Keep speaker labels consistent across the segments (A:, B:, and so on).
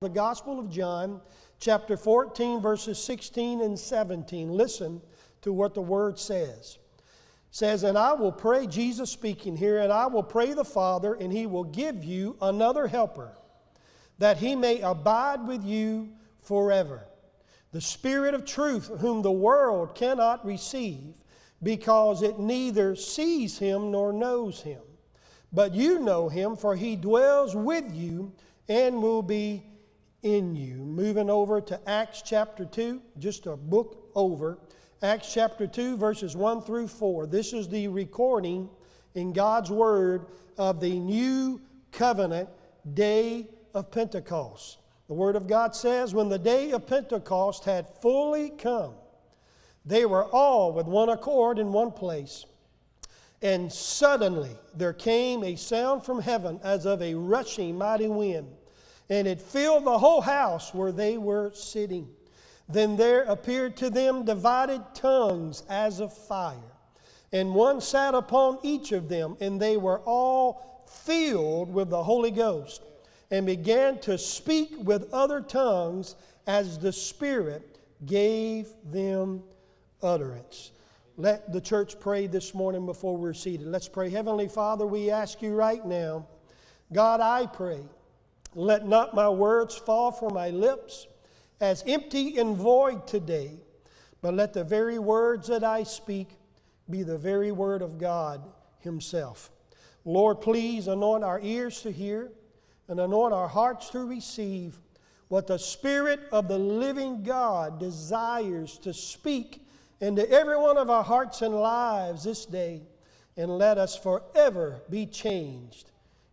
A: The Gospel of John, chapter 14, verses 16 and 17. Listen to what the word says. It says, And I will pray, Jesus speaking here, and I will pray the Father, and he will give you another helper, that he may abide with you forever. The Spirit of truth, whom the world cannot receive, because it neither sees him nor knows him. But you know him, for he dwells with you and will be in you. Moving over to Acts chapter 2, just a book over. Acts chapter 2, verses 1 through 4. This is the recording in God's Word of the new covenant day of Pentecost. The Word of God says, When the day of Pentecost had fully come, they were all with one accord in one place. And suddenly there came a sound from heaven as of a rushing mighty wind and it filled the whole house where they were sitting. Then there appeared to them divided tongues as of fire, and one sat upon each of them, and they were all filled with the Holy Ghost, and began to speak with other tongues as the Spirit gave them utterance. Let the church pray this morning before we're seated. Let's pray. Heavenly Father, we ask you right now, God, I pray let not my words fall from my lips as empty and void today, but let the very words that I speak be the very word of God Himself. Lord, please anoint our ears to hear and anoint our hearts to receive what the Spirit of the living God desires to speak into every one of our hearts and lives this day, and let us forever be changed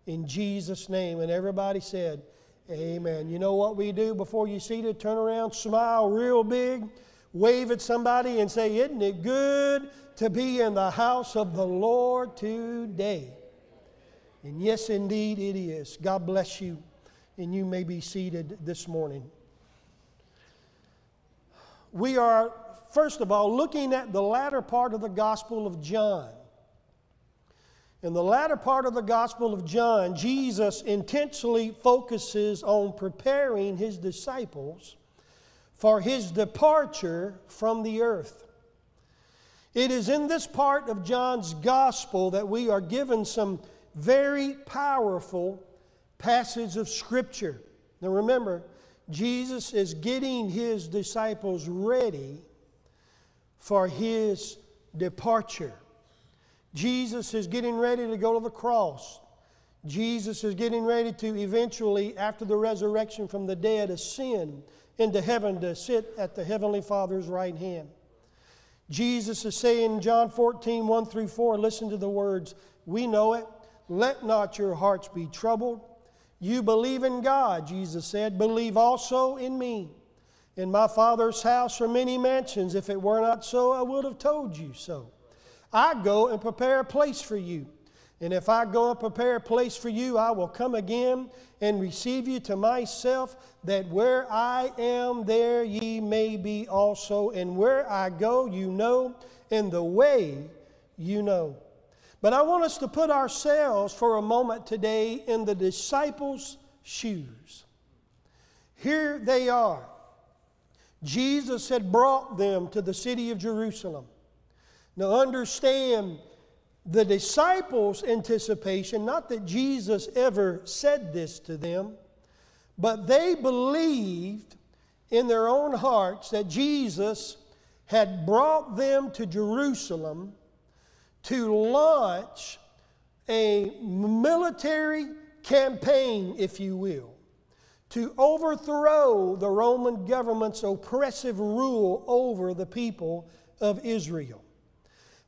A: in Jesus' name. And everybody said, Amen. You know what we do before you seated? Turn around, smile real big, wave at somebody, and say, Isn't it good to be in the house of the Lord today? And yes, indeed, it is. God bless you. And you may be seated this morning. We are, first of all, looking at the latter part of the Gospel of John. In the latter part of the Gospel of John, Jesus intentionally focuses on preparing his disciples for his departure from the earth. It is in this part of John's Gospel that we are given some very powerful passage of Scripture. Now remember, Jesus is getting his disciples ready for his departure. Jesus is getting ready to go to the cross. Jesus is getting ready to eventually, after the resurrection from the dead, ascend into heaven to sit at the Heavenly Father's right hand. Jesus is saying in John 14, 1 through 4, listen to the words, we know it. Let not your hearts be troubled. You believe in God, Jesus said, believe also in me. In my Father's house are many mansions. If it were not so, I would have told you so. I go and prepare a place for you. And if I go and prepare a place for you, I will come again and receive you to myself, that where I am, there ye may be also. And where I go, you know, and the way you know. But I want us to put ourselves for a moment today in the disciples' shoes. Here they are. Jesus had brought them to the city of Jerusalem. Now, understand the disciples' anticipation, not that Jesus ever said this to them, but they believed in their own hearts that Jesus had brought them to Jerusalem to launch a military campaign, if you will, to overthrow the Roman government's oppressive rule over the people of Israel.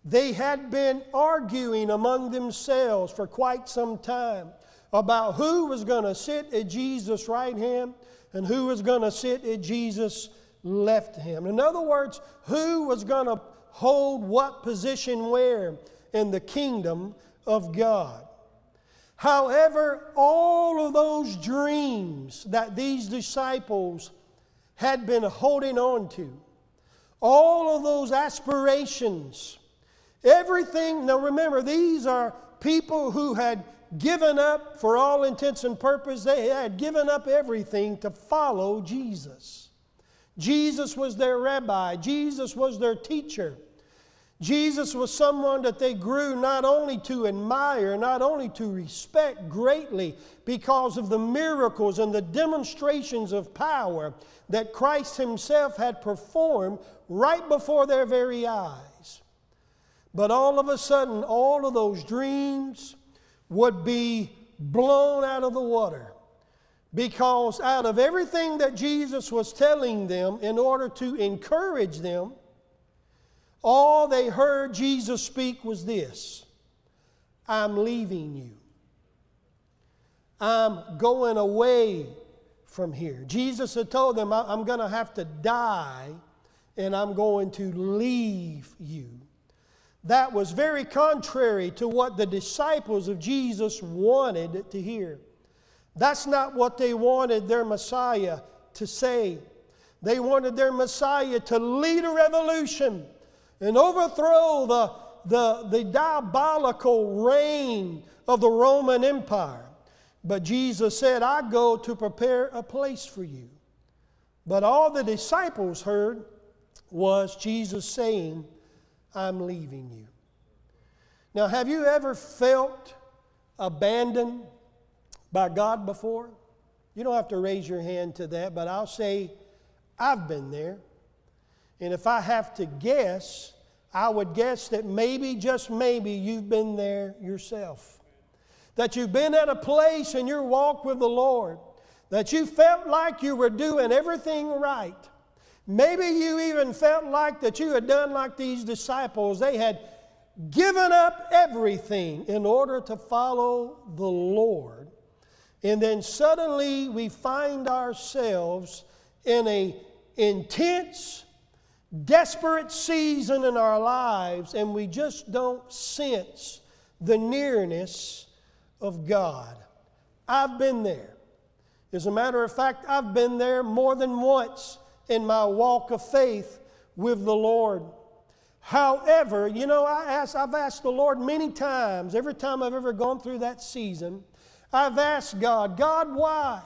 A: They had been arguing among themselves for quite some time about who was going to sit at Jesus' right hand and who was going to sit at Jesus' left hand. In other words, who was going to hold what position where in the kingdom of God. However, all of those dreams that these disciples had been holding on to, all of those aspirations, Everything, now remember, these are people who had given up, for all intents and purposes, they had given up everything to follow Jesus. Jesus was their rabbi, Jesus was their teacher. Jesus was someone that they grew not only to admire, not only to respect greatly because of the miracles and the demonstrations of power that Christ Himself had performed right before their very eyes. But all of a sudden, all of those dreams would be blown out of the water because out of everything that Jesus was telling them in order to encourage them, all they heard Jesus speak was this I'm leaving you. I'm going away from here. Jesus had told them, I'm going to have to die and I'm going to leave you. That was very contrary to what the disciples of Jesus wanted to hear. That's not what they wanted their Messiah to say. They wanted their Messiah to lead a revolution and overthrow the, the, the diabolical reign of the Roman Empire. But Jesus said, I go to prepare a place for you. But all the disciples heard was Jesus saying, I'm leaving you. Now, have you ever felt abandoned by God before? You don't have to raise your hand to that, but I'll say, I've been there. And if I have to guess, I would guess that maybe, just maybe, you've been there yourself. That you've been at a place in your walk with the Lord that you felt like you were doing everything right. Maybe you even felt like that you had done like these disciples. They had given up everything in order to follow the Lord. And then suddenly we find ourselves in a intense desperate season in our lives and we just don't sense the nearness of God. I've been there. As a matter of fact, I've been there more than once in my walk of faith with the Lord. However, you know, I ask, I've asked the Lord many times, every time I've ever gone through that season, I've asked God, God, why?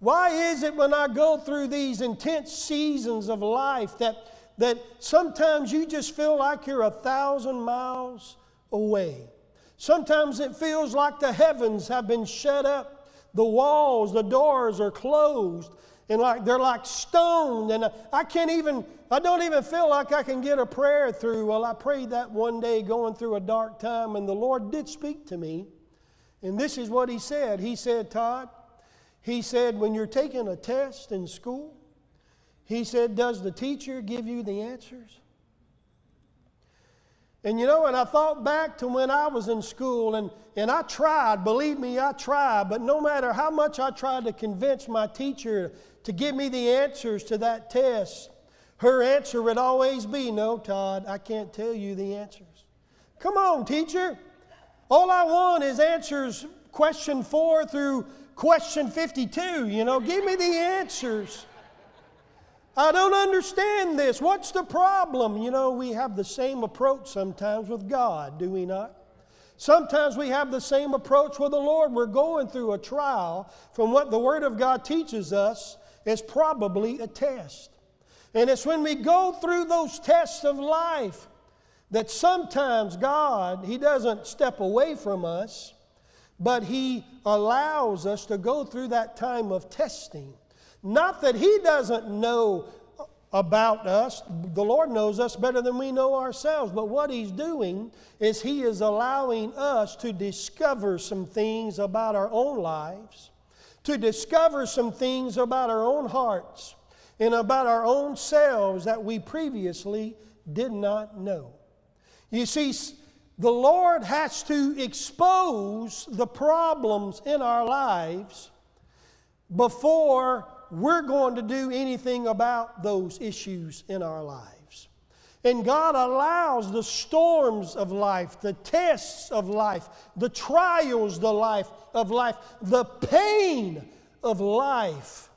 A: Why is it when I go through these intense seasons of life that that sometimes you just feel like you're a thousand miles away. Sometimes it feels like the heavens have been shut up, the walls, the doors are closed, and like they're like stone. And uh, I can't even, I don't even feel like I can get a prayer through. Well, I prayed that one day going through a dark time, and the Lord did speak to me. And this is what He said He said, Todd, He said, when you're taking a test in school, he said, Does the teacher give you the answers? And you know, and I thought back to when I was in school, and, and I tried, believe me, I tried, but no matter how much I tried to convince my teacher to give me the answers to that test, her answer would always be, No, Todd, I can't tell you the answers. Come on, teacher. All I want is answers question four through question 52. You know, give me the answers. I don't understand this. What's the problem? You know, we have the same approach sometimes with God, do we not? Sometimes we have the same approach with the Lord. We're going through a trial from what the Word of God teaches us is probably a test. And it's when we go through those tests of life that sometimes God, He doesn't step away from us, but He allows us to go through that time of testing. Not that He doesn't know about us. The Lord knows us better than we know ourselves. But what He's doing is He is allowing us to discover some things about our own lives, to discover some things about our own hearts, and about our own selves that we previously did not know. You see, the Lord has to expose the problems in our lives before we're going to do anything about those issues in our lives. And God allows the storms of life, the tests of life, the trials the life of life, the pain of life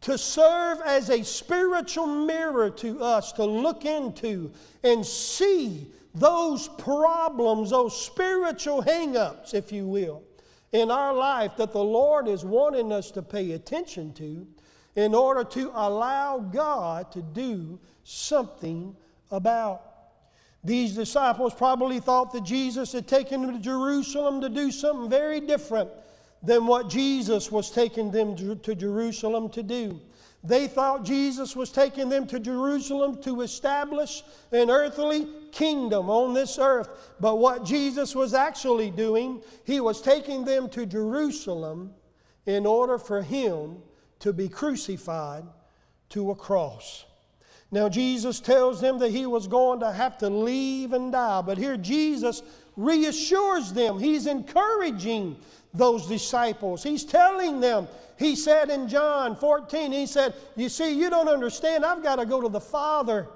A: to serve as a spiritual mirror to us to look into and see those problems, those spiritual hang-ups, if you will, in our life that the Lord is wanting us to pay attention to in order to allow God to do something about. These disciples probably thought that Jesus had taken them to Jerusalem to do something very different than what Jesus was taking them to Jerusalem to do. They thought Jesus was taking them to Jerusalem to establish an earthly kingdom on this earth. But what Jesus was actually doing, he was taking them to Jerusalem in order for him to be crucified to a cross. Now, Jesus tells them that he was going to have to leave and die, but here Jesus reassures them. He's encouraging those disciples. He's telling them, he said in John 14, he said, You see, you don't understand. I've got to go to the Father.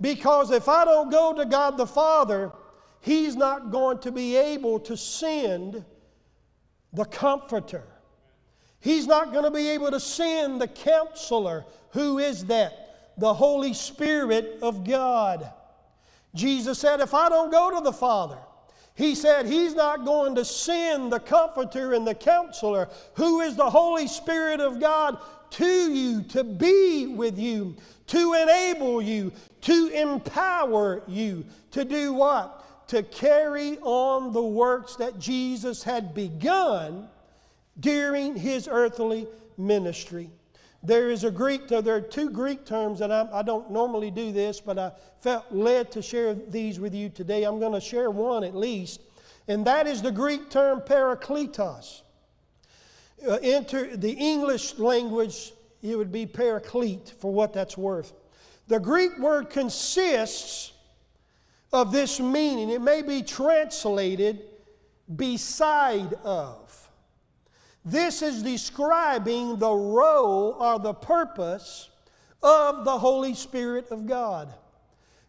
A: Because if I don't go to God the Father, He's not going to be able to send the Comforter. He's not going to be able to send the Counselor. Who is that? The Holy Spirit of God. Jesus said, If I don't go to the Father, he said he's not going to send the comforter and the counselor, who is the Holy Spirit of God, to you to be with you, to enable you, to empower you to do what? To carry on the works that Jesus had begun during his earthly ministry. There is a Greek, there are two Greek terms, and I, I, don't normally do this, but I felt led to share these with you today. I'm going to share one at least, and that is the Greek term parakletos. Uh, enter the English language, it would be paraclete for what that's worth. The Greek word consists of this meaning. It may be translated beside of. This is describing the role or the purpose of the Holy Spirit of God.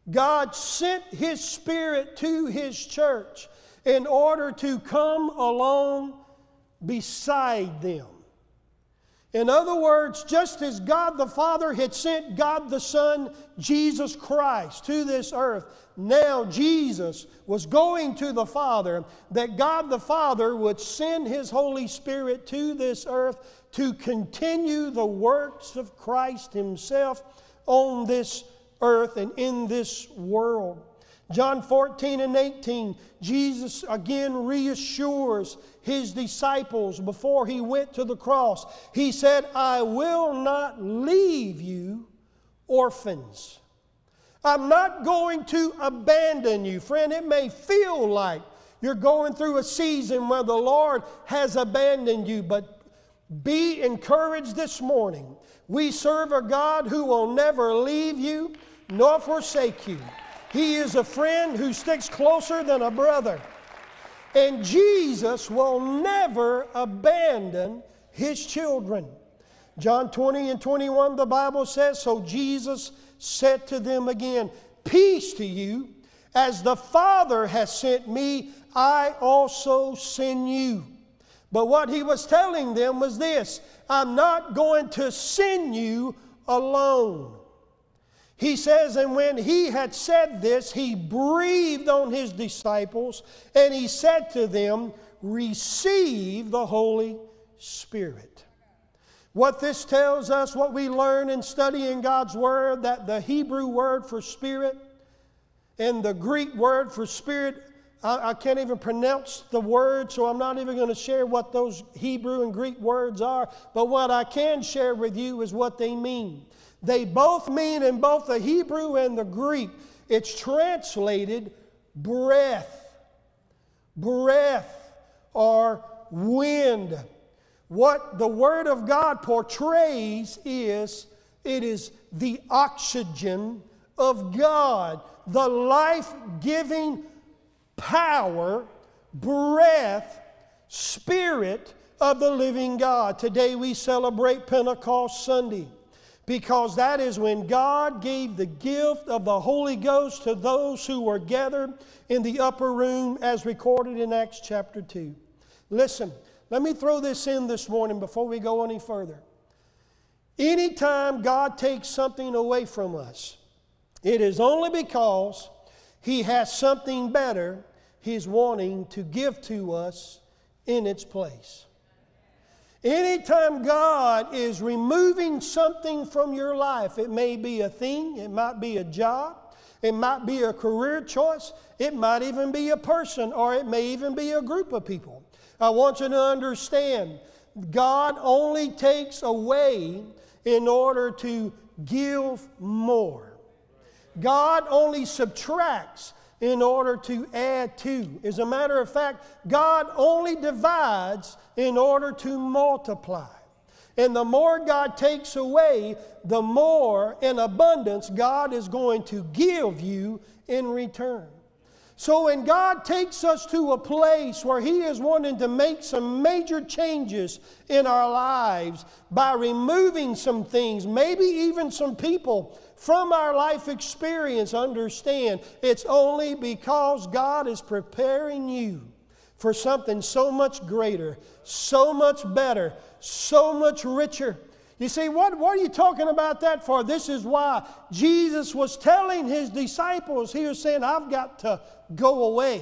A: God sent His Spirit to His church in order to come along beside them. In other words, just as God the Father had sent God the Son, Jesus Christ, to this earth, now Jesus was going to the Father, that God the Father would send His Holy Spirit to this earth to continue the works of Christ Himself on this earth and in this world. John 14 and 18, Jesus again reassures his disciples before he went to the cross. He said, I will not leave you orphans. I'm not going to abandon you. Friend, it may feel like you're going through a season where the Lord has abandoned you, but be encouraged this morning. We serve a God who will never leave you nor forsake you. He is a friend who sticks closer than a brother. And Jesus will never abandon his children. John 20 and 21, the Bible says, So Jesus said to them again, Peace to you. As the Father has sent me, I also send you. But what he was telling them was this I'm not going to send you alone. He says, and when he had said this, he breathed on his disciples and he said to them, Receive the Holy Spirit. What this tells us, what we learn in studying God's Word, that the Hebrew word for spirit and the Greek word for spirit, I, I can't even pronounce the word, so I'm not even going to share what those Hebrew and Greek words are. But what I can share with you is what they mean. They both mean, in both the Hebrew and the Greek, it's translated breath. Breath or wind. What the Word of God portrays is it is the oxygen of God, the life giving power, breath, spirit of the living God. Today we celebrate Pentecost Sunday because that is when God gave the gift of the Holy Ghost to those who were gathered in the upper room as recorded in Acts chapter 2. Listen, let me throw this in this morning before we go any further. Anytime God takes something away from us, it is only because He has something better He's wanting to give to us in its place. Anytime God is removing something from your life, it may be a thing, it might be a job, it might be a career choice, it might even be a person, or it may even be a group of people. I want you to understand God only takes away in order to give more. God only subtracts in order to add to. As a matter of fact, God only divides in order to multiply. And the more God takes away, the more in abundance God is going to give you in return. So when God takes us to a place where He is wanting to make some major changes in our lives by removing some things, maybe even some people from our life experience, understand it's only because God is preparing you for something so much greater, so much better, so much richer. You see, what, what are you talking about that for? This is why Jesus was telling his disciples, he was saying, I've got to go away.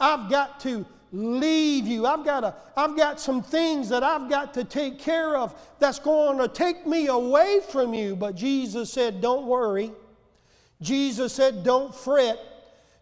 A: I've got to leave you. I've got, a, I've got some things that I've got to take care of that's going to take me away from you. But Jesus said, Don't worry. Jesus said, Don't fret.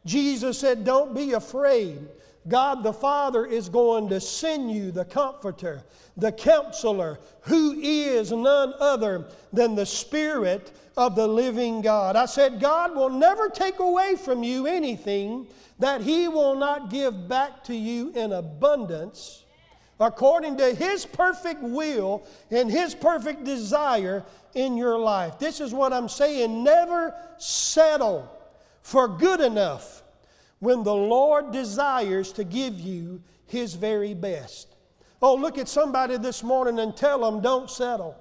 A: Jesus said, Don't be afraid. God the Father is going to send you the Comforter, the Counselor, who is none other than the Spirit of the living God. I said, God will never take away from you anything that He will not give back to you in abundance according to His perfect will and His perfect desire in your life. This is what I'm saying. Never settle for good enough when the Lord desires to give you His very best. Oh, look at somebody this morning and tell them, don't settle.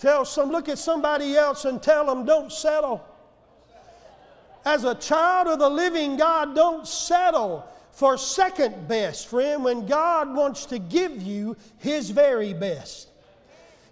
A: Tell some, look at somebody else and tell them, don't settle as a child of the living God, don't settle for second best, friend, when God wants to give you His very best.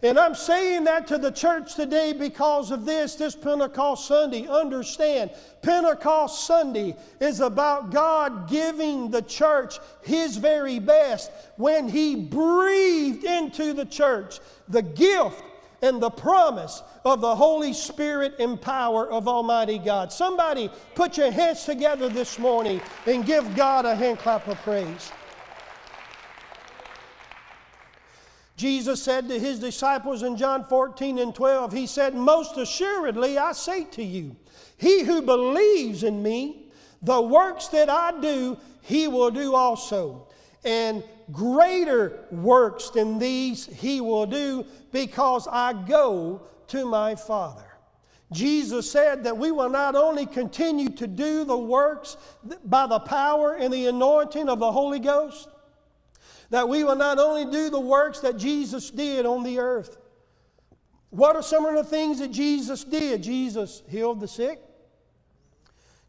A: And I'm saying that to the church today because of this, this Pentecost Sunday. Understand, Pentecost Sunday is about God giving the church His very best when He breathed into the church the gift and the promise of the Holy Spirit and power of Almighty God. Somebody put your hands together this morning and give God a hand clap of praise. Jesus said to his disciples in John 14 and 12, He said, Most assuredly I say to you, he who believes in me, the works that I do, he will do also. And greater works than these he will do because I go to my Father. Jesus said that we will not only continue to do the works by the power and the anointing of the Holy Ghost, that we will not only do the works that Jesus did on the earth. What are some of the things that Jesus did? Jesus healed the sick,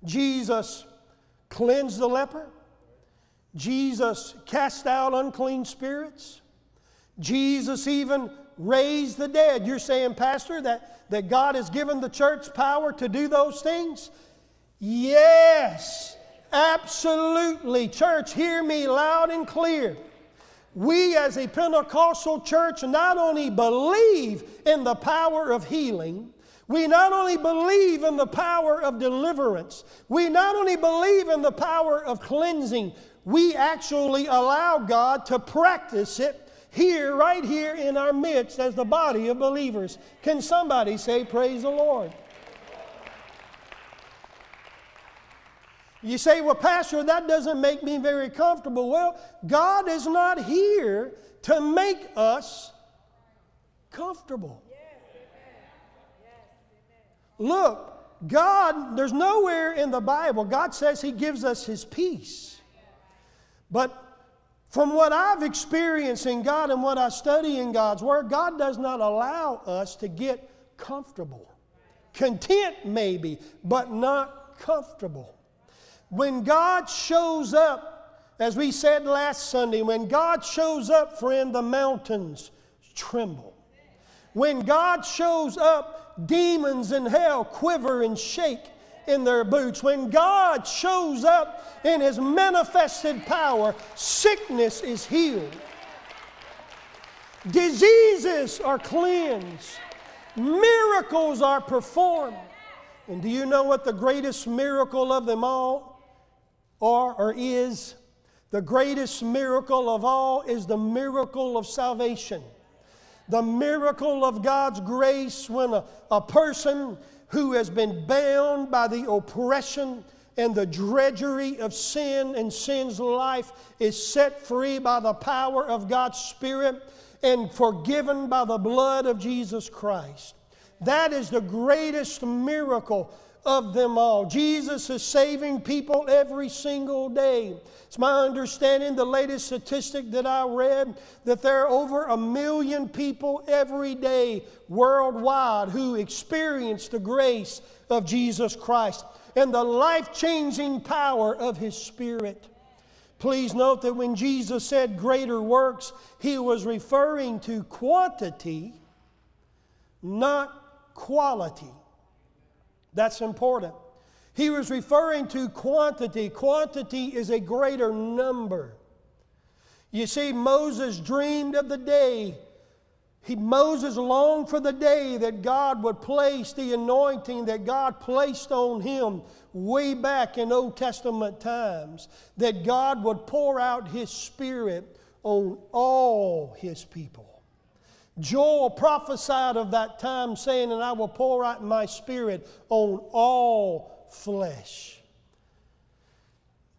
A: Jesus cleansed the leper, Jesus cast out unclean spirits, Jesus even raise the dead. You're saying, Pastor, that, that God has given the church power to do those things? Yes, absolutely. Church, hear me loud and clear. We, as a Pentecostal church, not only believe in the power of healing, we not only believe in the power of deliverance, we not only believe in the power of cleansing, we actually allow God to practice it here, right here in our midst as the body of believers. Can somebody say, Praise the Lord? You say, Well, Pastor, that doesn't make me very comfortable. Well, God is not here to make us comfortable. Look, God, there's nowhere in the Bible, God says He gives us His peace. But from what I've experienced in God and what I study in God's Word, God does not allow us to get comfortable. Content, maybe, but not comfortable. When God shows up, as we said last Sunday, when God shows up, friend, the mountains tremble. When God shows up, demons in hell quiver and shake in their boots. When God shows up in His manifested power, sickness is healed, diseases are cleansed, miracles are performed. And do you know what the greatest miracle of them all are or is? The greatest miracle of all is the miracle of salvation. The miracle of God's grace when a, a person who has been bound by the oppression and the drudgery of sin and sin's life is set free by the power of God's Spirit and forgiven by the blood of Jesus Christ. That is the greatest miracle of them all. Jesus is saving people every single day. It's my understanding, the latest statistic that I read, that there are over a million people every day worldwide who experience the grace of Jesus Christ and the life changing power of His Spirit. Please note that when Jesus said greater works, He was referring to quantity, not quality. That's important. He was referring to quantity. Quantity is a greater number. You see, Moses dreamed of the day. He, Moses longed for the day that God would place the anointing that God placed on him way back in Old Testament times, that God would pour out His Spirit on all His people. Joel prophesied of that time, saying, And I will pour out my spirit on all flesh.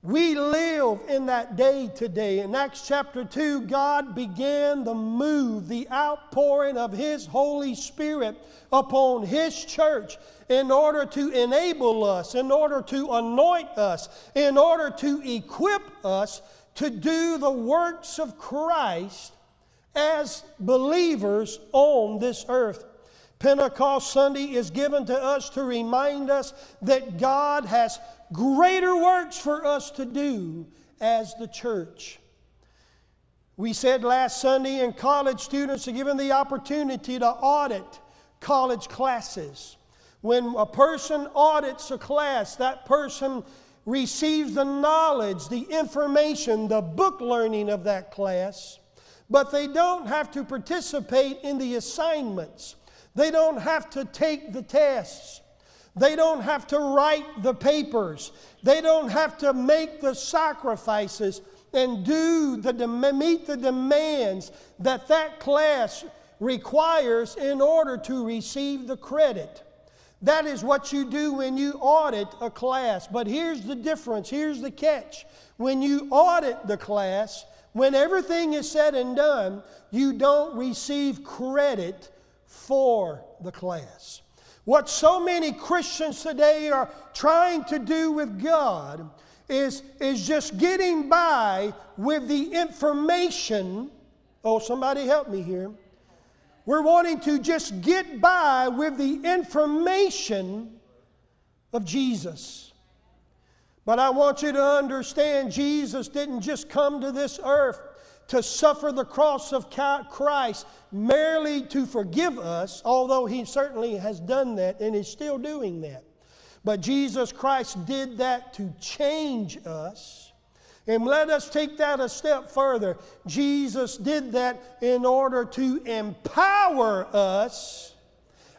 A: We live in that day today. In Acts chapter 2, God began the move, the outpouring of His Holy Spirit upon His church in order to enable us, in order to anoint us, in order to equip us to do the works of Christ as believers on this earth. Pentecost Sunday is given to us to remind us that God has greater works for us to do as the church. We said last Sunday, and college students are given the opportunity to audit college classes. When a person audits a class, that person receives the knowledge, the information, the book learning of that class but they don't have to participate in the assignments. They don't have to take the tests. They don't have to write the papers. They don't have to make the sacrifices and do the meet the demands that that class requires in order to receive the credit. That is what you do when you audit a class. But here's the difference, here's the catch. When you audit the class, when everything is said and done, you don't receive credit for the class. What so many Christians today are trying to do with God is, is just getting by with the information. Oh, somebody help me here. We're wanting to just get by with the information of Jesus. But I want you to understand Jesus didn't just come to this earth to suffer the cross of Christ merely to forgive us, although He certainly has done that and is still doing that. But Jesus Christ did that to change us. And let us take that a step further. Jesus did that in order to empower us.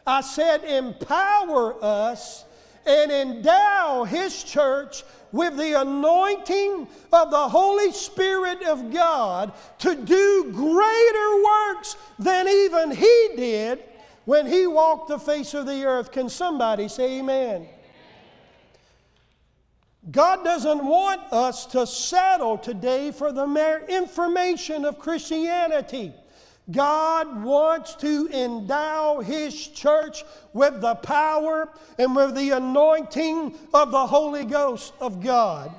A: I said, empower us and endow His church with the anointing of the Holy Spirit of God to do greater works than even He did when He walked the face of the earth. Can somebody say amen? God doesn't want us to settle today for the mere information of Christianity. God wants to endow His church with the power and with the anointing of the Holy Ghost of God.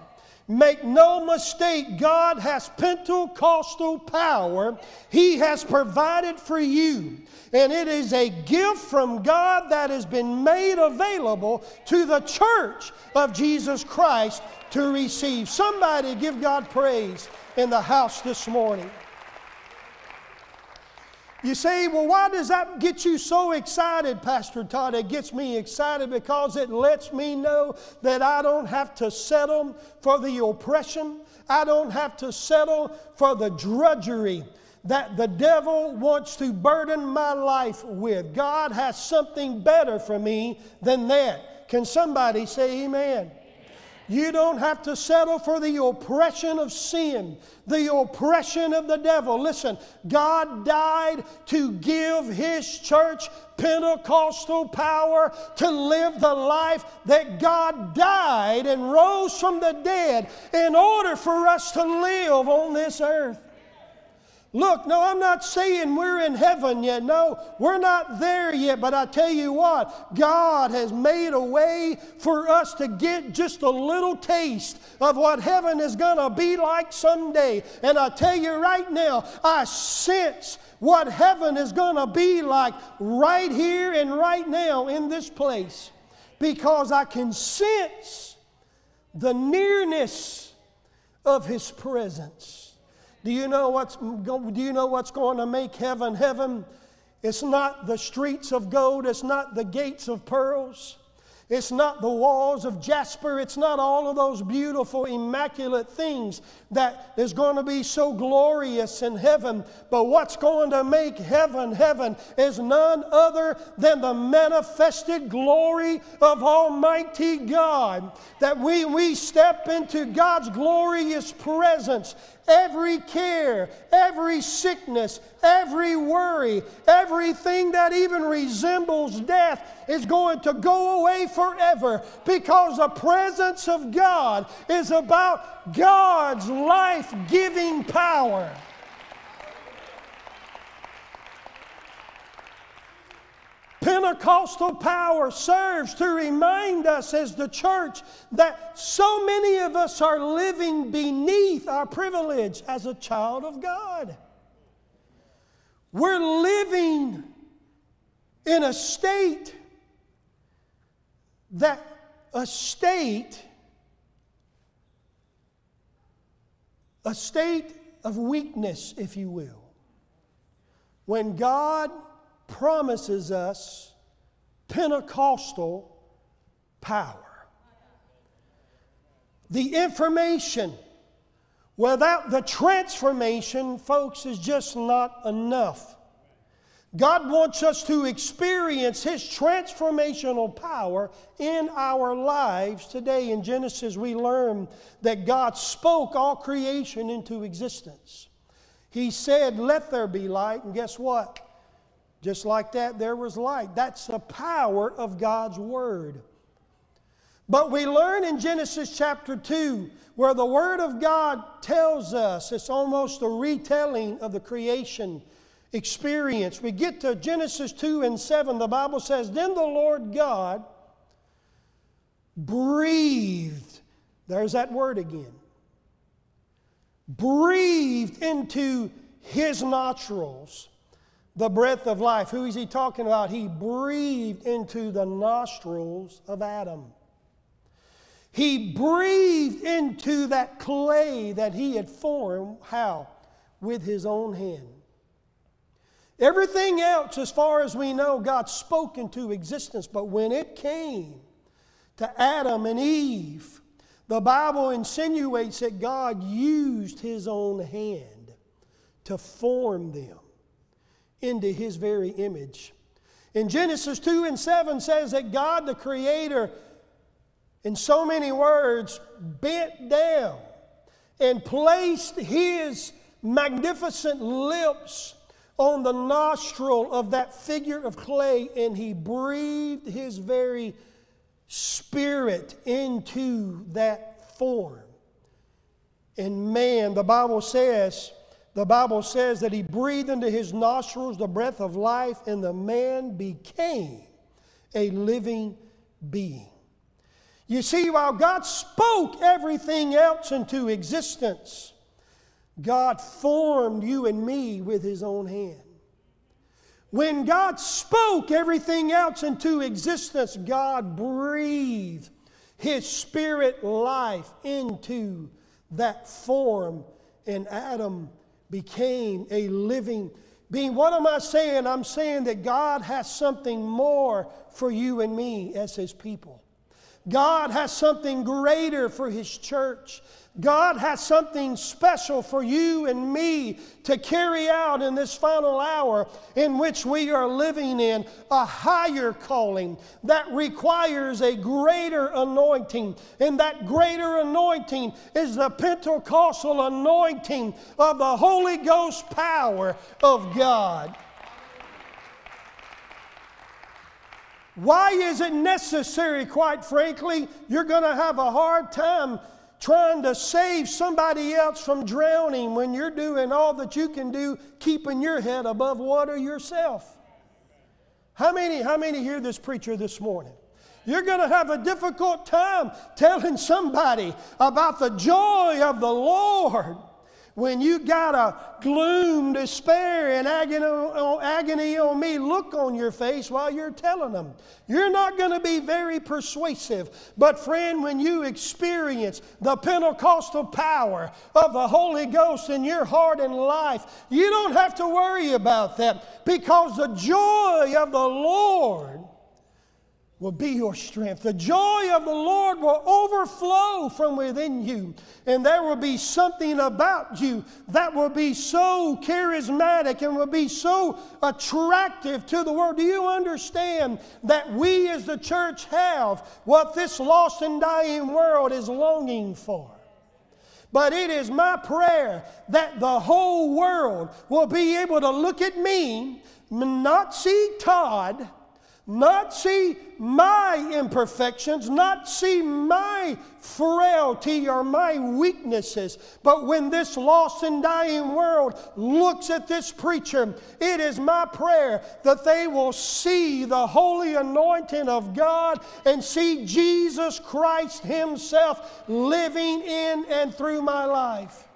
A: Make no mistake, God has Pentecostal power. He has provided for you. And it is a gift from God that has been made available to the church of Jesus Christ to receive. Somebody give God praise in the house this morning. You say, well, why does that get you so excited, Pastor Todd? It gets me excited because it lets me know that I don't have to settle for the oppression. I don't have to settle for the drudgery that the devil wants to burden my life with. God has something better for me than that. Can somebody say amen? You don't have to settle for the oppression of sin, the oppression of the devil. Listen, God died to give His church Pentecostal power to live the life that God died and rose from the dead in order for us to live on this earth. Look, no, I'm not saying we're in heaven yet. No, we're not there yet. But I tell you what, God has made a way for us to get just a little taste of what heaven is going to be like someday. And I tell you right now, I sense what heaven is going to be like right here and right now in this place because I can sense the nearness of His presence. Do you know what's, do you know what's going to make heaven heaven? It's not the streets of gold, it's not the gates of pearls. It's not the walls of jasper. It's not all of those beautiful, immaculate things that is going to be so glorious in heaven. But what's going to make heaven heaven is none other than the manifested glory of Almighty God. That we, we step into God's glorious presence every care, every sickness, every worry, everything that even resembles death is going to go away forever because the presence of God is about God's life giving power. Pentecostal power serves to remind us as the church that so many of us are living beneath our privilege as a child of God. We're living in a state that a state a state of weakness if you will when God promises us Pentecostal power. The information without the transformation, folks, is just not enough. God wants us to experience His transformational power in our lives today. In Genesis, we learn that God spoke all creation into existence. He said, Let there be light, and guess what? Just like that, there was light. That's the power of God's Word. But we learn in Genesis chapter 2 where the Word of God tells us, it's almost a retelling of the creation experience. We get to Genesis 2 and 7, the Bible says, Then the Lord God breathed, there's that word again, breathed into his nostrils the breath of life. Who is he talking about? He breathed into the nostrils of Adam. He breathed into that clay that he had formed. How? With his own hand. Everything else, as far as we know, God spoke into existence. But when it came to Adam and Eve, the Bible insinuates that God used his own hand to form them into his very image. In Genesis 2 and 7 says that God the Creator, in so many words, bent down and placed his magnificent lips on the nostril of that figure of clay, and he breathed his very spirit into that form. And man, the Bible says, the Bible says that he breathed into his nostrils the breath of life, and the man became a living being. You see, while God spoke everything else into existence, God formed you and me with his own hand. When God spoke everything else into existence, God breathed his spirit life into that form, and Adam became a living Being, what am I saying? I'm saying that God has something more for you and me as His people. God has something greater for His church. God has something special for you and me to carry out in this final hour in which we are living in a higher calling that requires a greater anointing. And that greater anointing is the Pentecostal anointing of the Holy Ghost power of God. Why is it necessary, quite frankly? You're going to have a hard time trying to save somebody else from drowning when you're doing all that you can do, keeping your head above water yourself. How many, how many hear this preacher this morning? You're going to have a difficult time telling somebody about the joy of the Lord when you got a gloom, despair, and agony, on me look on your face while you're telling them. You're not going to be very persuasive. But, friend, when you experience the Pentecostal power of the Holy Ghost in your heart and life, you don't have to worry about that because the joy of the Lord will be your strength. The joy of the Lord will overflow from within you. And there will be something about you that will be so charismatic and will be so attractive to the world. Do you understand that we as the church have what this lost and dying world is longing for? But it is my prayer that the whole world will be able to look at me, not see Todd not see my imperfections, not see my frailty or my weaknesses. But when this lost and dying world looks at this preacher, it is my prayer that they will see the holy anointing of God and see Jesus Christ Himself living in and through my life.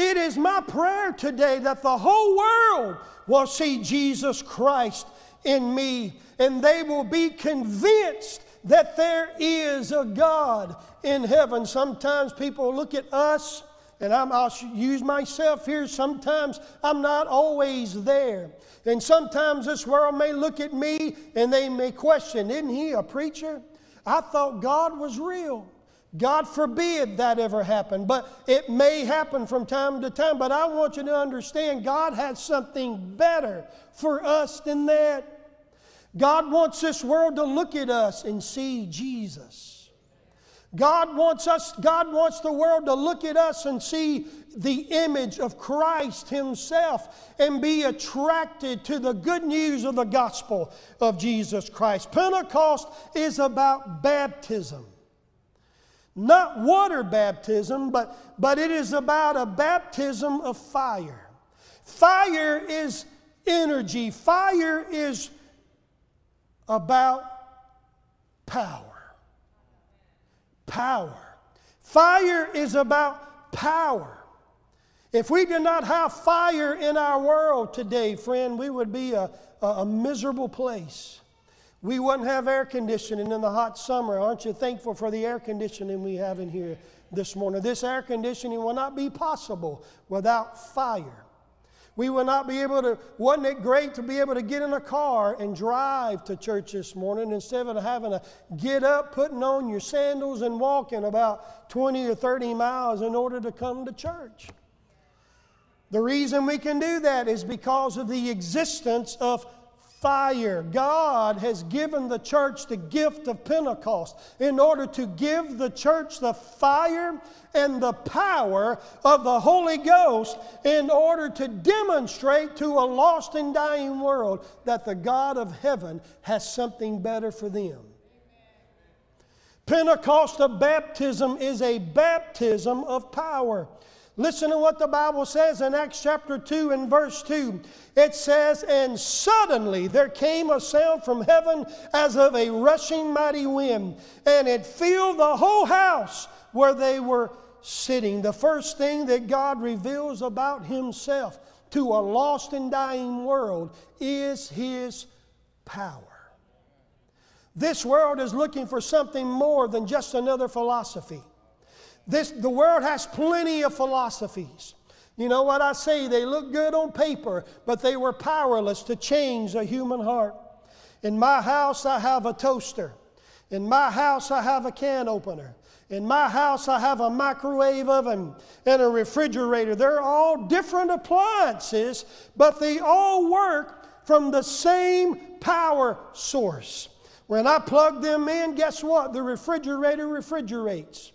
A: It is my prayer today that the whole world will see Jesus Christ in me and they will be convinced that there is a God in heaven. Sometimes people look at us, and i will use myself here. Sometimes I'm not always there. And sometimes this world may look at me and they may question, Isn't he a preacher? I thought God was real. God forbid that ever happen, but it may happen from time to time. But I want you to understand God has something better for us than that. God wants this world to look at us and see Jesus. God wants us, God wants the world to look at us and see the image of Christ Himself and be attracted to the good news of the gospel of Jesus Christ. Pentecost is about baptism. Not water baptism, but, but it is about a baptism of fire. Fire is energy, fire is about power. Power. Fire is about power. If we did not have fire in our world today, friend, we would be a, a, miserable place. We wouldn't have air conditioning in the hot summer. Aren't you thankful for the air conditioning we have in here this morning? This air conditioning will not be possible without fire. We will not be able to, wasn't it great to be able to get in a car and drive to church this morning instead of having to get up, putting on your sandals, and walking about 20 or 30 miles in order to come to church? The reason we can do that is because of the existence of fire. God has given the church the gift of Pentecost in order to give the church the fire and the power of the Holy Ghost in order to demonstrate to a lost and dying world that the God of heaven has something better for them. Pentecostal baptism is a baptism of power. Listen to what the Bible says in Acts chapter 2 and verse 2. It says, And suddenly there came a sound from heaven as of a rushing mighty wind, and it filled the whole house where they were sitting. The first thing that God reveals about Himself to a lost and dying world is His power. This world is looking for something more than just another philosophy. This, the world has plenty of philosophies. You know what I say? They look good on paper, but they were powerless to change a human heart. In my house, I have a toaster. In my house, I have a can opener. In my house, I have a microwave oven and a refrigerator. They're all different appliances, but they all work from the same power source. When I plug them in, guess what? The refrigerator refrigerates.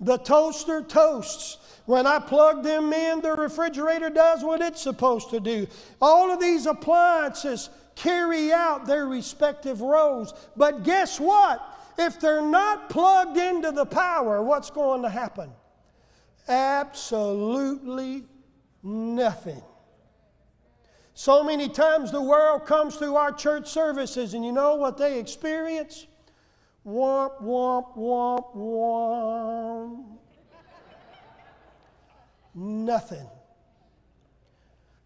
A: The toaster toasts. When I plug them in, the refrigerator does what it's supposed to do. All of these appliances carry out their respective roles. But guess what? if they're not plugged into the power, what's going to happen? Absolutely nothing. So many times the world comes to our church services, and you know what they experience? Womp, womp, womp, womp. Nothing.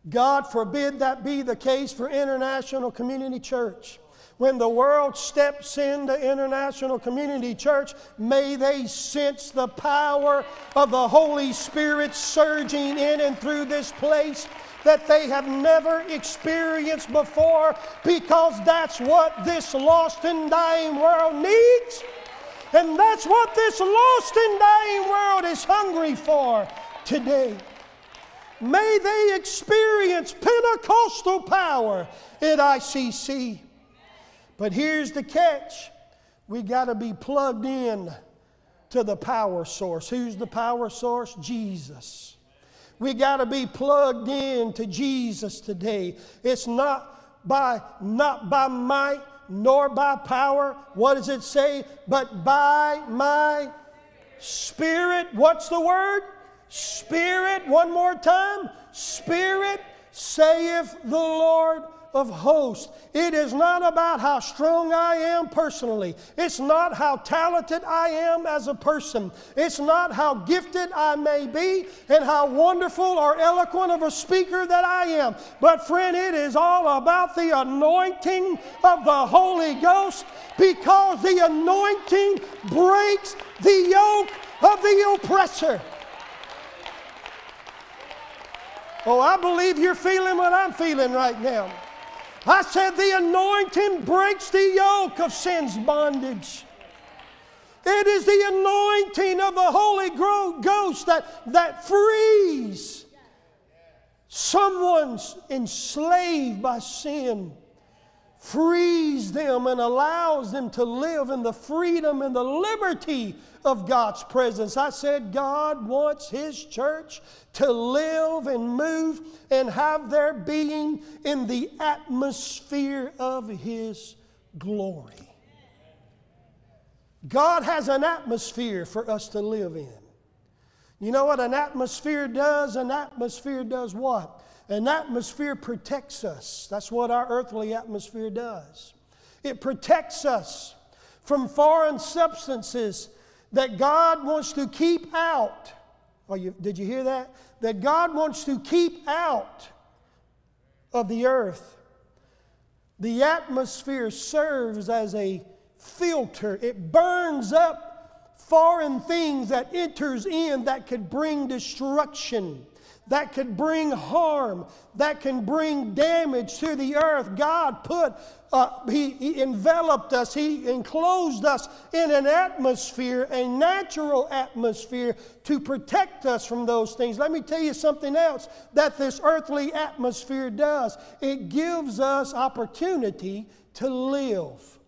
A: God forbid that be the case for International Community Church when the world steps into International Community Church, may they sense the power of the Holy Spirit surging in and through this place that they have never experienced before because that's what this lost and dying world needs. And that's what this lost and dying world is hungry for today. May they experience Pentecostal power at ICC. But here's the catch we got to be plugged in to the power source. Who's the power source? Jesus. We got to be plugged in to Jesus today. It's not by not by might nor by power. What does it say? But by my spirit. What's the word? Spirit. One more time. Spirit saith the Lord of hosts. It is not about how strong I am personally. It's not how talented I am as a person. It's not how gifted I may be and how wonderful or eloquent of a speaker that I am. But, friend, it is all about the anointing of the Holy Ghost because the anointing breaks the yoke of the oppressor. Oh, I believe you're feeling what I'm feeling right now. I said, the anointing breaks the yoke of sin's bondage. It is the anointing of the Holy Ghost that, that frees someone's enslaved by sin, frees them and allows them to live in the freedom and the liberty of God's presence. I said, God wants His church to live and move and have their being in the atmosphere of His glory. God has an atmosphere for us to live in. You know what an atmosphere does? An atmosphere does what? An atmosphere protects us. That's what our earthly atmosphere does. It protects us from foreign substances that God wants to keep out. Oh, you, did you hear that? That God wants to keep out of the earth. The atmosphere serves as a filter. It burns up foreign things that enters in that could bring destruction that could bring harm, that can bring damage to the earth. God put, uh, he, he enveloped us, He enclosed us in an atmosphere, a natural atmosphere, to protect us from those things. Let me tell you something else that this earthly atmosphere does it gives us opportunity to live.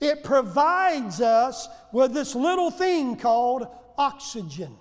A: It provides us with this little thing called oxygen.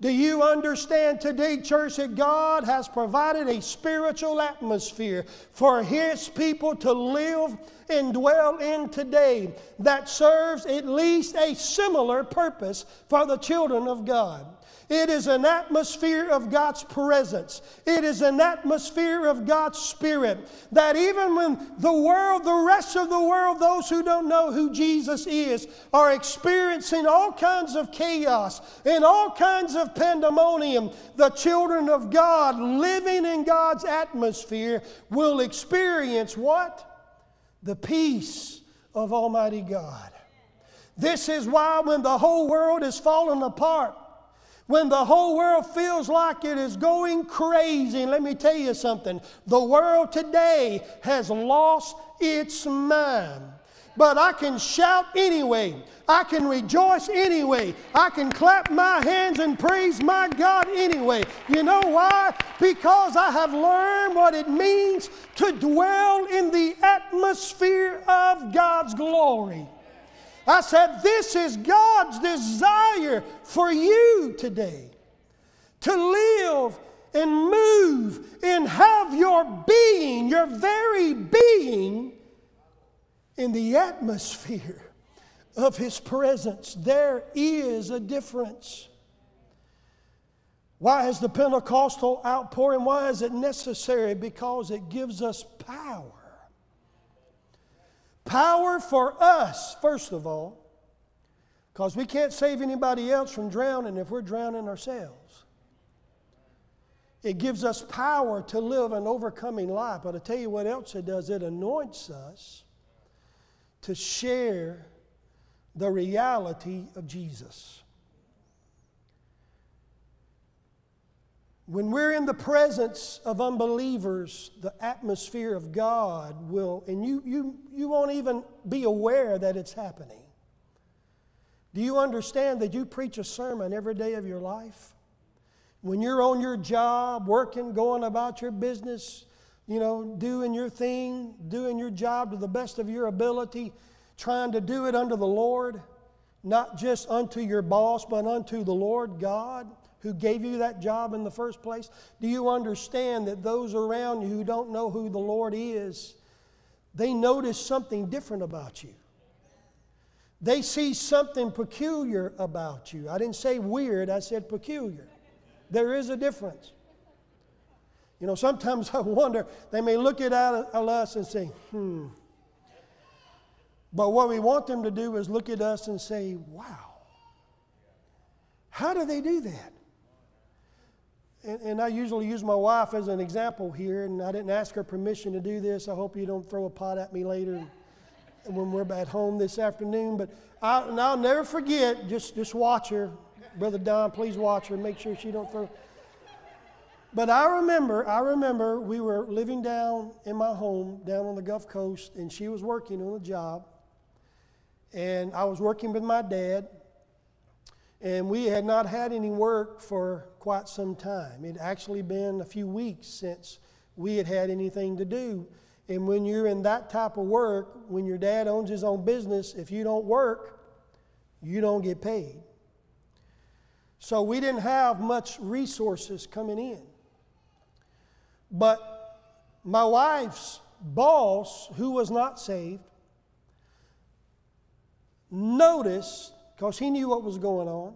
A: Do you understand today, church, that God has provided a spiritual atmosphere for His people to live and dwell in today that serves at least a similar purpose for the children of God? It is an atmosphere of God's presence. It is an atmosphere of God's Spirit that even when the world, the rest of the world, those who don't know who Jesus is, are experiencing all kinds of chaos and all kinds of pandemonium, the children of God living in God's atmosphere will experience what? The peace of Almighty God. This is why when the whole world is falling apart, When the whole world feels like it is going crazy, let me tell you something the world today has lost its mind. But I can shout anyway. I can rejoice anyway. I can clap my hands and praise my God anyway. You know why? Because I have learned what it means to dwell in the atmosphere of God's glory. I said, This is God's desire for you today to live and move and have your being, your very being, in the atmosphere of His presence. There is a difference. Why is the Pentecostal outpouring? Why is it necessary? Because it gives us power. Power for us, first of all, because we can't save anybody else from drowning if we're drowning ourselves. It gives us power to live an overcoming life. But I tell you what else it does it anoints us to share the reality of Jesus. When we're in the presence of unbelievers, the atmosphere of God will, and you, you, you won't even be aware that it's happening. Do you understand that you preach a sermon every day of your life? When you're on your job, working, going about your business, you know, doing your thing, doing your job to the best of your ability, trying to do it unto the Lord, not just unto your boss, but unto the Lord God who gave you that job in the first place? Do you understand that those around you who don't know who the Lord is, they notice something different about you? They see something peculiar about you. I didn't say weird, I said peculiar. There is a difference. You know, sometimes I wonder, they may look at us and say, hmm. But what we want them to do is look at us and say, wow. How do they do that? And, and, I usually use my wife as an example here, and I didn't ask her permission to do this. I hope you don't throw a pot at me later when we're at home this afternoon. But I, and I'll never forget, just, just watch her. Brother Don, please watch her. Make sure she don't throw. But I remember, I remember we were living down in my home down on the Gulf Coast, and she was working on a job. And I was working with my dad, and we had not had any work for quite some time. It actually been a few weeks since we had had anything to do. And when you're in that type of work, when your dad owns his own business, if you don't work, you don't get paid. So we didn't have much resources coming in. But my wife's boss, who was not saved, noticed, because he knew what was going on,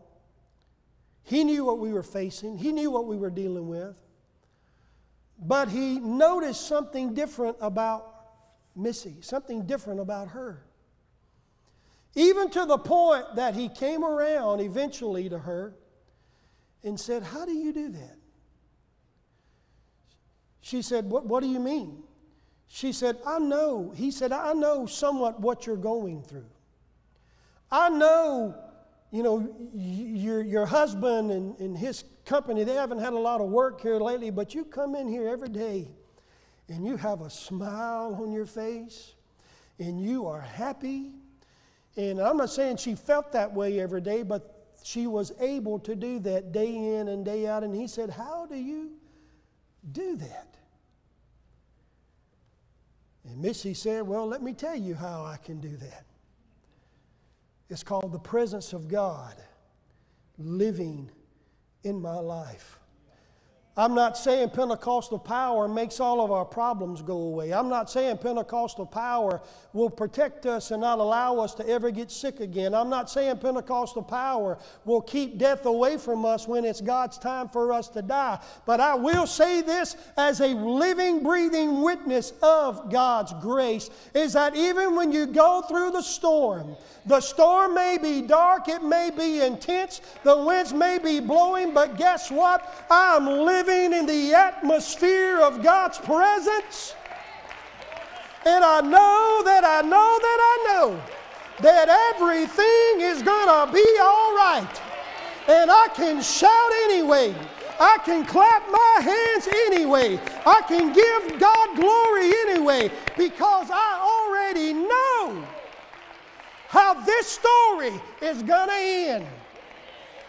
A: he knew what we were facing, he knew what we were dealing with, but he noticed something different about Missy, something different about her. Even to the point that he came around eventually to her and said, How do you do that? She said, What, what do you mean? She said, I know. He said, I know somewhat what you're going through. I know, you know, your, your husband and, and his company, they haven't had a lot of work here lately, but you come in here every day and you have a smile on your face and you are happy. And I'm not saying she felt that way every day, but she was able to do that day in and day out. And he said, How do you do that? And Missy said, Well, let me tell you how I can do that. It's called the presence of God living in my life. I'm not saying Pentecostal power makes all of our problems go away. I'm not saying Pentecostal power will protect us and not allow us to ever get sick again. I'm not saying Pentecostal power will keep death away from us when it's God's time for us to die. But I will say this as a living, breathing witness of God's grace is that even when you go through the storm, the storm may be dark, it may be intense, the winds may be blowing, but guess what? I'm living in the atmosphere of God's presence. And I know that I know that I know that everything is going to be all right. and I can shout anyway. I can clap my hands anyway. I can give God glory anyway because I already know how this story is going to end.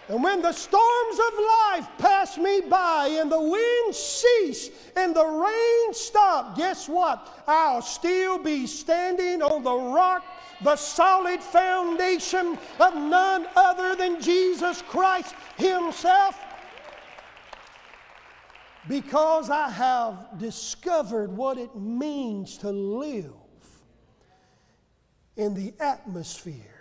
A: And when the storms of life pass me by and the winds cease and the rain stop, guess what? I'll still be standing on the rock, the solid foundation of none other than Jesus Christ Himself. Because I have discovered what it means to live in the atmosphere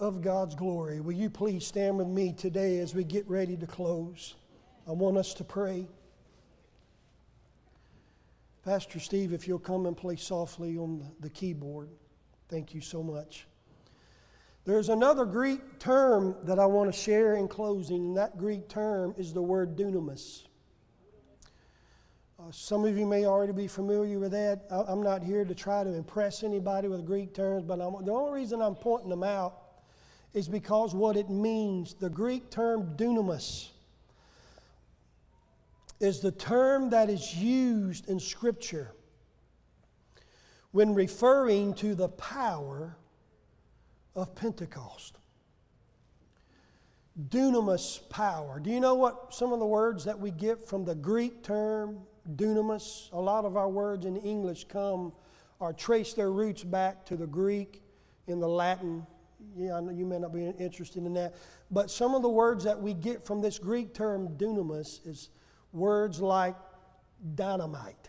A: of God's glory. Will you please stand with me today as we get ready to close? I want us to pray. Pastor Steve, if you'll come and play softly on the keyboard. Thank you so much. There's another Greek term that I want to share in closing, and that Greek term is the word dunamis. Uh, some of you may already be familiar with that. I, am not here to try to impress anybody with Greek terms, but I'm, the only reason I'm pointing them out is because what it means. The Greek term dunamis is the term that is used in Scripture when referring to the power of Pentecost. Dunamis power. Do you know what some of the words that we get from the Greek term dunamis? A lot of our words in English come or trace their roots back to the Greek in the Latin yeah, I know you may not be interested in that. But some of the words that we get from this Greek term dunamis is words like dynamite,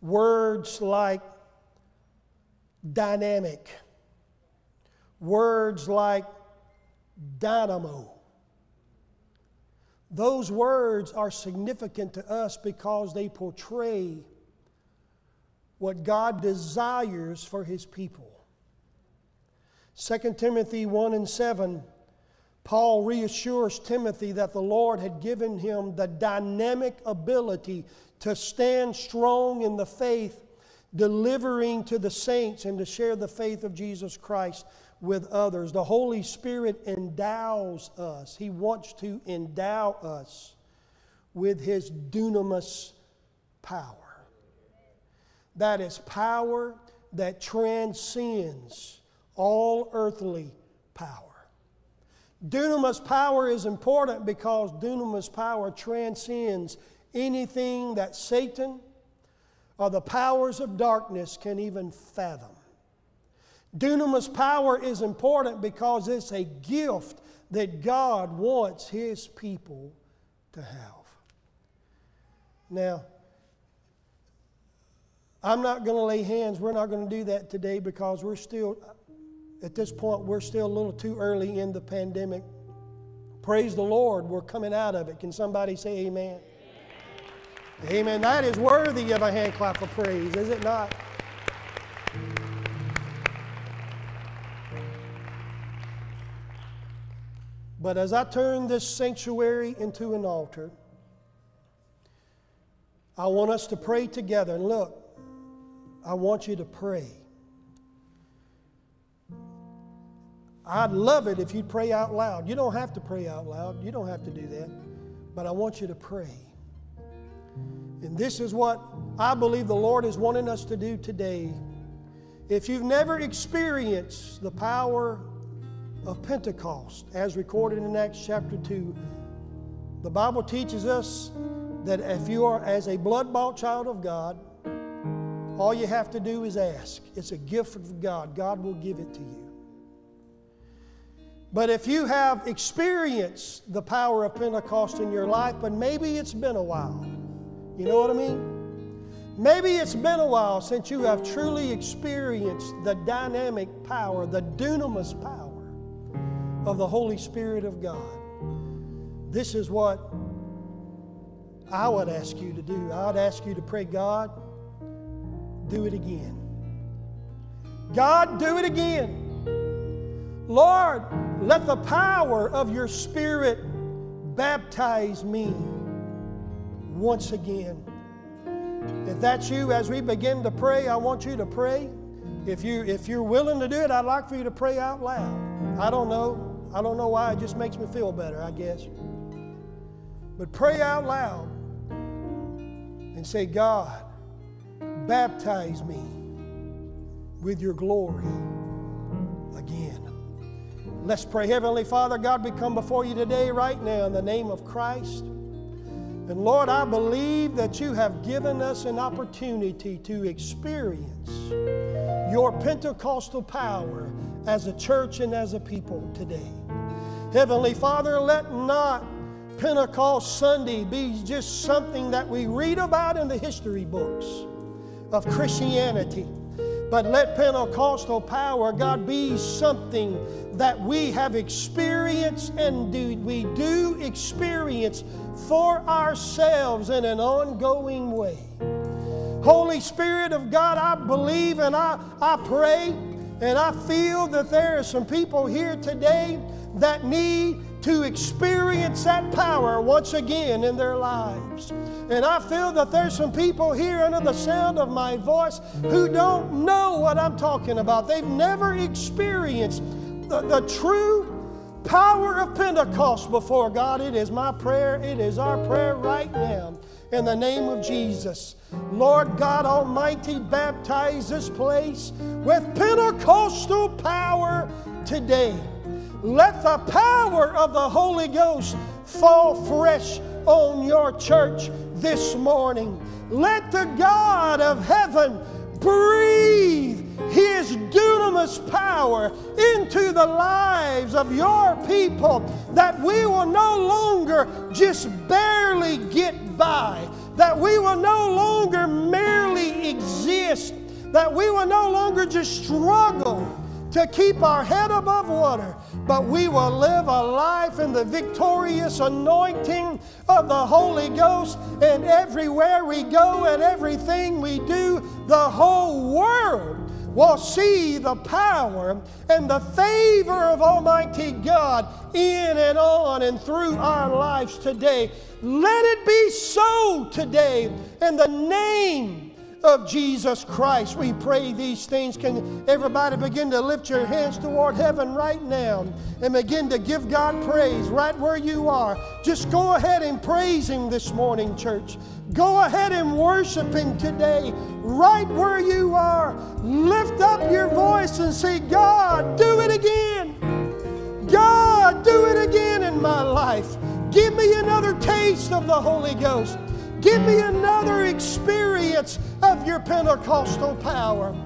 A: words like dynamic, words like dynamo. Those words are significant to us because they portray what God desires for His people. 2 Timothy 1 and 7, Paul reassures Timothy that the Lord had given him the dynamic ability to stand strong in the faith, delivering to the saints and to share the faith of Jesus Christ with others. The Holy Spirit endows us, He wants to endow us with His dunamis power. That is power that transcends all earthly power. Dunamis power is important because dunamis power transcends anything that Satan or the powers of darkness can even fathom. Dunamis power is important because it's a gift that God wants His people to have. Now, I'm not going to lay hands. We're not going to do that today because we're still, at this point, we're still a little too early in the pandemic. Praise the Lord, we're coming out of it. Can somebody say amen? Amen. amen. That is worthy of a hand clap of praise, is it not? But as I turn this sanctuary into an altar, I want us to pray together. And look, I want you to pray. I'd love it if you'd pray out loud. You don't have to pray out loud, you don't have to do that. But I want you to pray. And this is what I believe the Lord is wanting us to do today. If you've never experienced the power of Pentecost, as recorded in Acts chapter 2, the Bible teaches us that if you are as a blood bought child of God, all you have to do is ask. It's a gift of God. God will give it to you. But if you have experienced the power of Pentecost in your life, but maybe it's been a while, you know what I mean? Maybe it's been a while since you have truly experienced the dynamic power, the dunamis power of the Holy Spirit of God. This is what I would ask you to do. I would ask you to pray, God, do it again. God, do it again. Lord, let the power of your Spirit baptize me once again. If that's you, as we begin to pray, I want you to pray. If, you, if you're willing to do it, I'd like for you to pray out loud. I don't know. I don't know why, it just makes me feel better, I guess. But pray out loud and say, God, baptize me with your glory. Let's pray. Heavenly Father, God, we come before you today, right now, in the name of Christ. And Lord, I believe that you have given us an opportunity to experience your Pentecostal power as a church and as a people today. Heavenly Father, let not Pentecost Sunday be just something that we read about in the history books of Christianity. But let Pentecostal power, God, be something that we have experienced and do, we do experience for ourselves in an ongoing way. Holy Spirit of God, I believe and I, I pray and I feel that there are some people here today that need to experience that power once again in their lives. And I feel that there's some people here under the sound of my voice who don't know what I'm talking about. They've never experienced the, the true power of Pentecost before God. It is my prayer, it is our prayer right now in the name of Jesus. Lord God Almighty, baptize this place with Pentecostal power today. Let the power of the Holy Ghost fall fresh on your church this morning. Let the God of heaven breathe His dunamis power into the lives of your people that we will no longer just barely get by, that we will no longer merely exist, that we will no longer just struggle to keep our head above water, but we will live a life in the victorious anointing of the Holy Ghost. And everywhere we go and everything we do, the whole world will see the power and the favor of Almighty God in and on and through our lives today. Let it be so today in the name of Jesus Christ. We pray these things. Can everybody begin to lift your hands toward heaven right now and begin to give God praise right where you are? Just go ahead and praise Him this morning, church. Go ahead and worship Him today, right where you are. Lift up your voice and say, God, do it again. God, do it again in my life. Give me another taste of the Holy Ghost. Give me another experience of your Pentecostal power.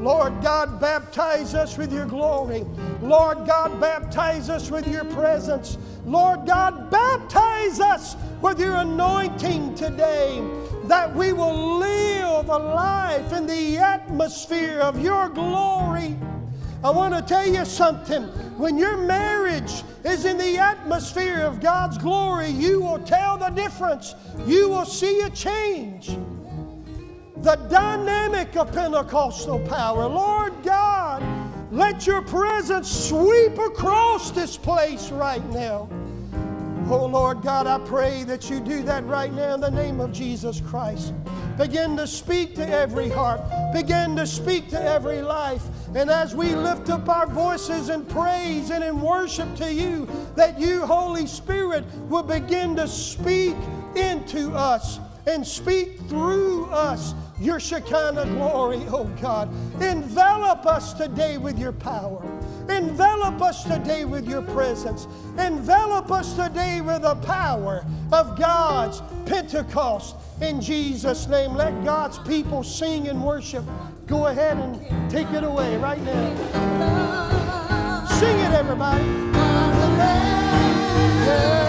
A: Lord God, baptize us with your glory. Lord God, baptize us with your presence. Lord God, baptize us with your anointing today that we will live a life in the atmosphere of your glory. I want to tell you something. When your marriage is in the atmosphere of God's glory, you will tell the difference. You will see a change. The dynamic of Pentecostal power. Lord God, let your presence sweep across this place right now. Oh Lord God, I pray that you do that right now in the name of Jesus Christ. Begin to speak to every heart, begin to speak to every life. And as we lift up our voices in praise and in worship to you, that you, Holy Spirit, will begin to speak into us and speak through us your Shekinah glory, oh God. Envelop us today with your power. Envelop us today with your presence. Envelop us today with the power of God's Pentecost. In Jesus' name, let God's people sing and worship. Go ahead and take it away right now. Sing it, everybody. Yes,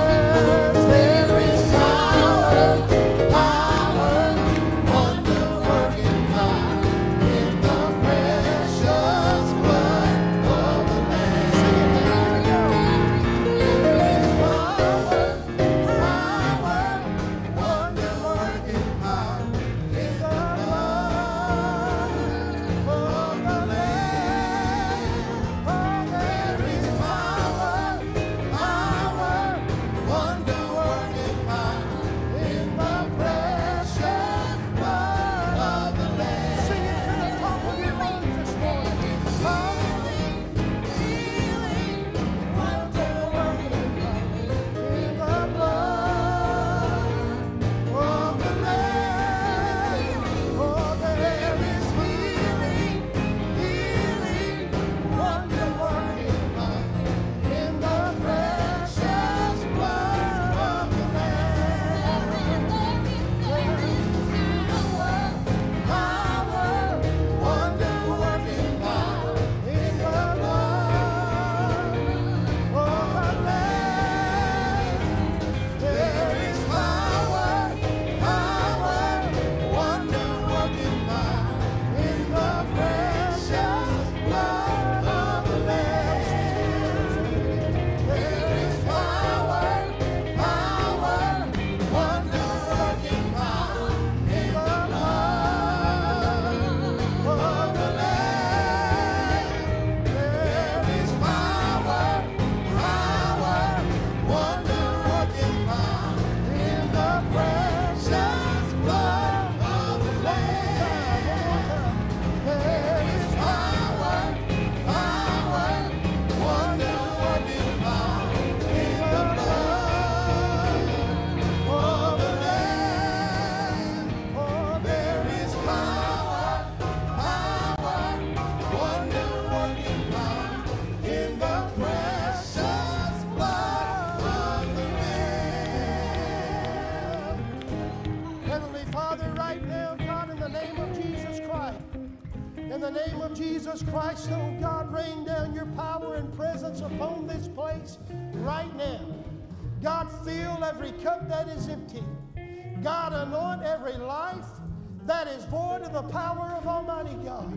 A: power of Almighty God.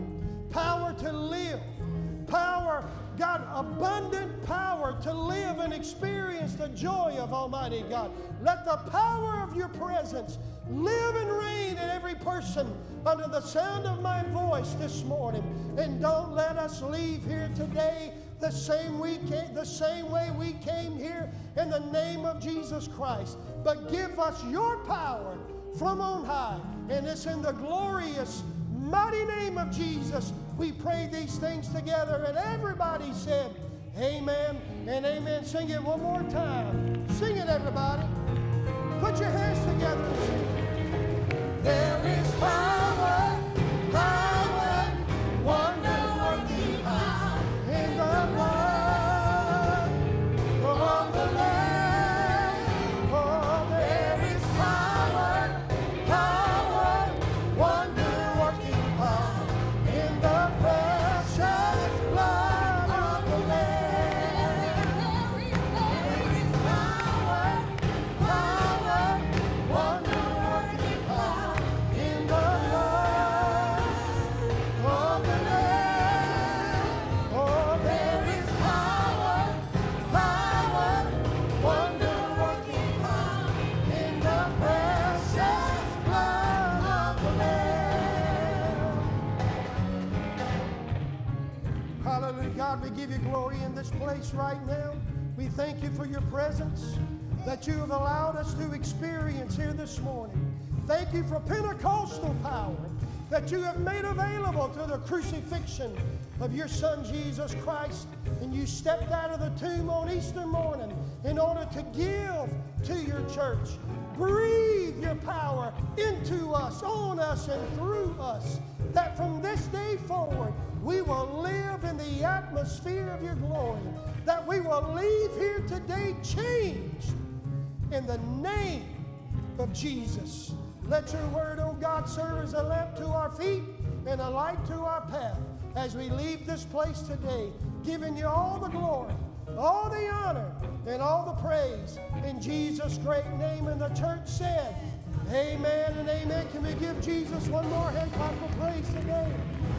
A: Power to live. Power, God, abundant power to live and experience the joy of Almighty God. Let the power of your presence live and reign in every person under the sound of my voice this morning. And don't let us leave here today the same we came, the same way we came here in the name of Jesus Christ. But give us your power from on high. And it's in the glorious, mighty name of Jesus we pray these things together. And everybody said, Amen and amen. Sing it one more time. Sing it, everybody. Put your hands together and sing.
B: There is power, power,
A: right now. We thank you for your presence that you have allowed us to experience here this morning. Thank you for Pentecostal power that you have made available to the crucifixion of your Son Jesus Christ. And you stepped out of the tomb on Easter morning in order to give to your church. Breathe your power into us, on us, and through us, that from this day forward we will live in the atmosphere of your glory, that we will leave here today changed in the name of Jesus. Let your word, O oh God, serve as a lamp to our feet and a light to our path as we leave this place today, giving you all the glory, all the honor, and all the praise in Jesus' great name. And the church said, Amen and amen. Can we give Jesus one more hand clap of praise today?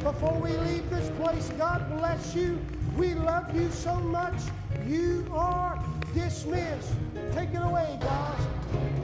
A: Before we leave this place, God bless you. We love you so much. You are dismissed. Take it away, guys.